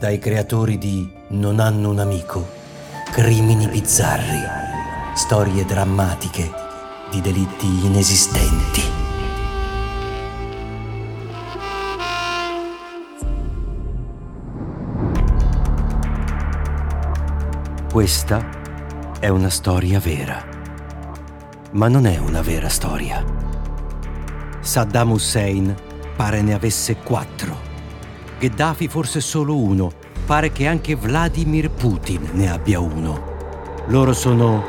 Dai creatori di Non hanno un amico, crimini bizzarri, storie drammatiche di delitti inesistenti. Questa è una storia vera, ma non è una vera storia. Saddam Hussein pare ne avesse quattro. Gheddafi forse solo uno. Pare che anche Vladimir Putin ne abbia uno. Loro sono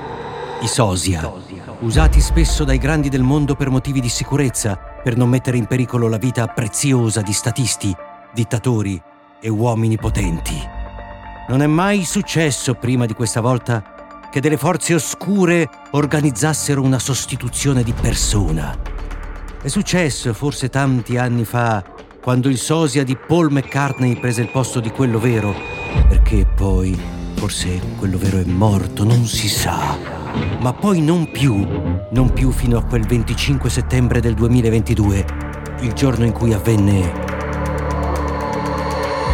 i sosia, usati spesso dai grandi del mondo per motivi di sicurezza, per non mettere in pericolo la vita preziosa di statisti, dittatori e uomini potenti. Non è mai successo prima di questa volta che delle forze oscure organizzassero una sostituzione di persona. È successo forse tanti anni fa, quando il sosia di Paul McCartney prese il posto di quello vero, perché poi forse quello vero è morto, non si sa. Ma poi non più, non più fino a quel 25 settembre del 2022, il giorno in cui avvenne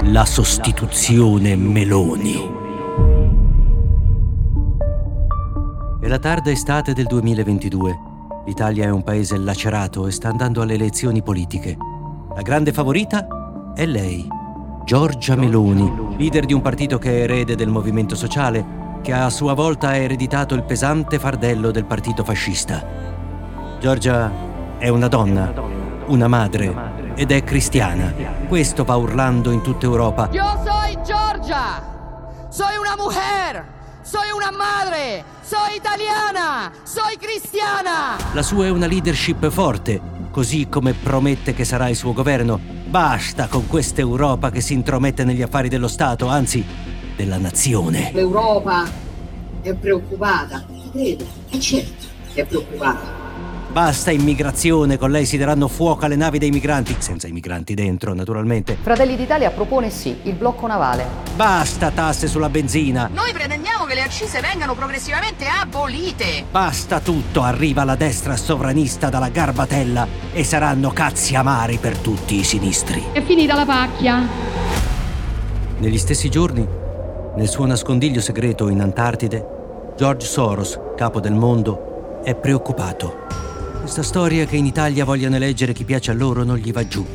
la sostituzione Meloni. È la tarda estate del 2022. L'Italia è un paese lacerato e sta andando alle elezioni politiche. La grande favorita è lei, Giorgia Meloni, leader di un partito che è erede del movimento sociale, che a sua volta ha ereditato il pesante fardello del partito fascista. Giorgia è una donna, una madre ed è cristiana. Questo va urlando in tutta Europa. Yo soy Georgia, soy una mujer, soy una madre, soy italiana, soy cristiana. La sua è una leadership forte, così come promette che sarà il suo governo. Basta con questa Europa che si intromette negli affari dello Stato, anzi della nazione. L'Europa è preoccupata, credo, è certo che è preoccupata. Basta immigrazione, con lei si daranno fuoco alle navi dei migranti, senza i migranti dentro, naturalmente. Fratelli d'Italia propone sì, il blocco navale. Basta tasse sulla benzina. Noi pretendiamo che le accise vengano progressivamente abolite. Basta tutto, arriva la destra sovranista dalla garbatella e saranno cazzi amari per tutti i sinistri. È finita la pacchia. Negli stessi giorni, nel suo nascondiglio segreto in Antartide, George Soros, capo del mondo, è preoccupato. Questa storia che in Italia vogliono eleggere chi piace a loro non gli va giù.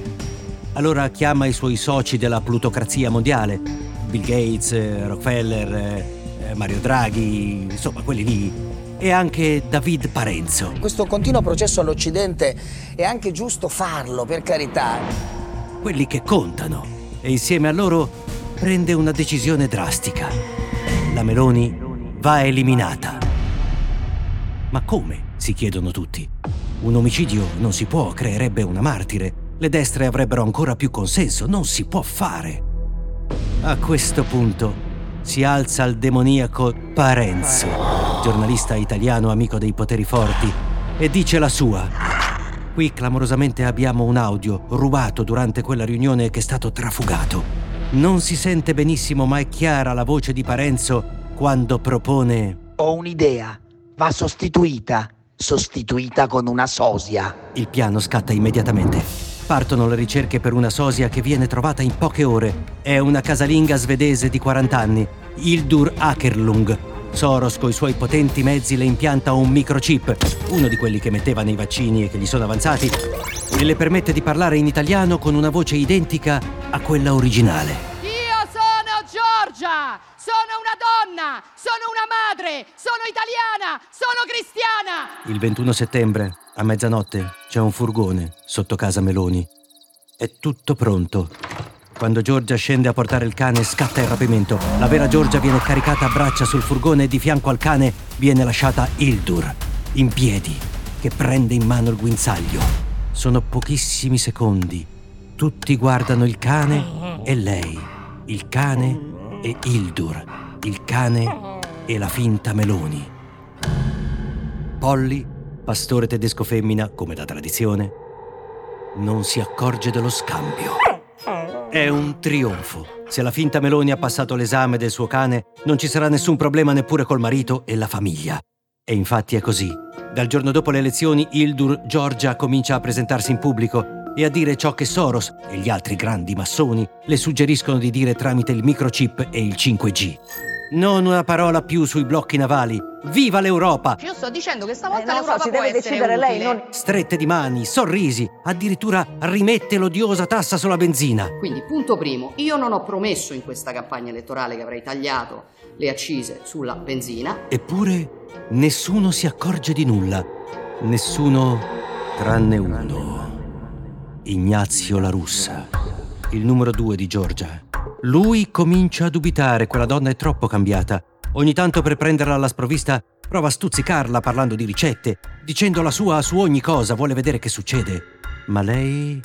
Allora chiama i suoi soci della plutocrazia mondiale, Bill Gates, eh, Rockefeller, eh, Mario Draghi, insomma quelli lì, e anche David Parenzo. Questo continuo processo all'Occidente è anche giusto farlo, per carità. Quelli che contano. E insieme a loro prende una decisione drastica. La Meloni va eliminata. Ma come? si chiedono tutti. Un omicidio non si può, creerebbe una martire. Le destre avrebbero ancora più consenso, non si può fare. A questo punto si alza il demoniaco Parenzo, giornalista italiano amico dei poteri forti, e dice la sua. Qui clamorosamente abbiamo un audio rubato durante quella riunione che è stato trafugato. Non si sente benissimo, ma è chiara la voce di Parenzo quando propone... Ho un'idea, va sostituita, sostituita con una sosia. Il piano scatta immediatamente. Partono le ricerche per una sosia che viene trovata in poche ore. È una casalinga svedese di 40 anni, Hildur Akerlung. Soros coi suoi potenti mezzi le impianta un microchip, uno di quelli che metteva nei vaccini e che gli sono avanzati, e le permette di parlare in italiano con una voce identica a quella originale. Sono una donna, sono una madre, sono italiana, sono cristiana. Il 21 settembre, a mezzanotte, c'è un furgone sotto casa Meloni. È tutto pronto. Quando Giorgia scende a portare il cane scatta il rapimento. La vera Giorgia viene caricata a braccia sul furgone e di fianco al cane viene lasciata Hildur, in piedi, che prende in mano il guinzaglio. Sono pochissimi secondi. Tutti guardano il cane e lei. Il cane e Hildur. Il cane e la finta Meloni. Polly, pastore tedesco femmina, come da tradizione, non si accorge dello scambio. È un trionfo. Se la finta Meloni ha passato l'esame del suo cane, non ci sarà nessun problema neppure col marito e la famiglia. E infatti è così. Dal giorno dopo le elezioni, Hildur Giorgia comincia a presentarsi in pubblico e a dire ciò che Soros e gli altri grandi massoni le suggeriscono di dire tramite il microchip e il 5G. Non una parola più sui blocchi navali. Viva l'Europa! Io sto dicendo che stavolta Eh, lo so, l'Europa ci può deve decidere lei, utile. non- Strette di mani, sorrisi, addirittura rimette l'odiosa tassa sulla benzina. Quindi, punto primo, io non ho promesso in questa campagna elettorale che avrei tagliato le accise sulla benzina. Eppure nessuno si accorge di nulla. Nessuno tranne uno. Ignazio La Russa, il numero due di Giorgia. Lui comincia a dubitare, quella donna è troppo cambiata. Ogni tanto per prenderla alla sprovvista prova a stuzzicarla parlando di ricette, dicendo la sua su ogni cosa, vuole vedere che succede. Ma lei,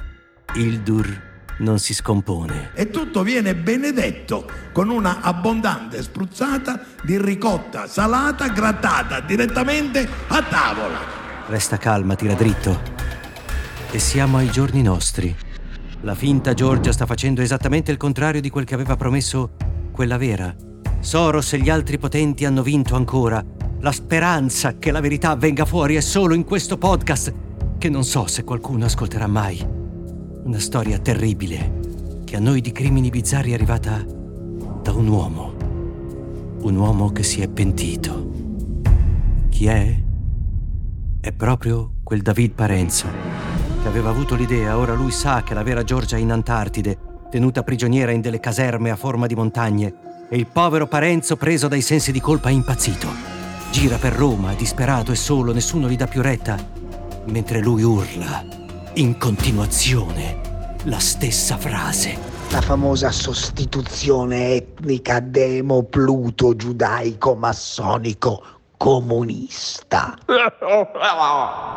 Hildur, non si scompone. E tutto viene benedetto con una abbondante spruzzata di ricotta salata grattata direttamente a tavola. Resta calma, tira dritto. E siamo ai giorni nostri. La finta Giorgia sta facendo esattamente il contrario di quel che aveva promesso quella vera. Soros e gli altri potenti hanno vinto ancora. La speranza che la verità venga fuori è solo in questo podcast, che non so se qualcuno ascolterà mai. Una storia terribile, che a noi di crimini bizzarri è arrivata da un uomo. Un uomo che si è pentito. Chi è? È proprio quel David Parenzo, che aveva avuto l'idea, ora lui sa che la vera Giorgia è in Antartide, tenuta prigioniera in delle caserme a forma di montagne, e il povero Parenzo, preso dai sensi di colpa, è impazzito. Gira per Roma, disperato e solo, nessuno gli dà più retta, mentre lui urla, in continuazione, la stessa frase. La famosa sostituzione etnica demo-pluto giudaico massonico comunista.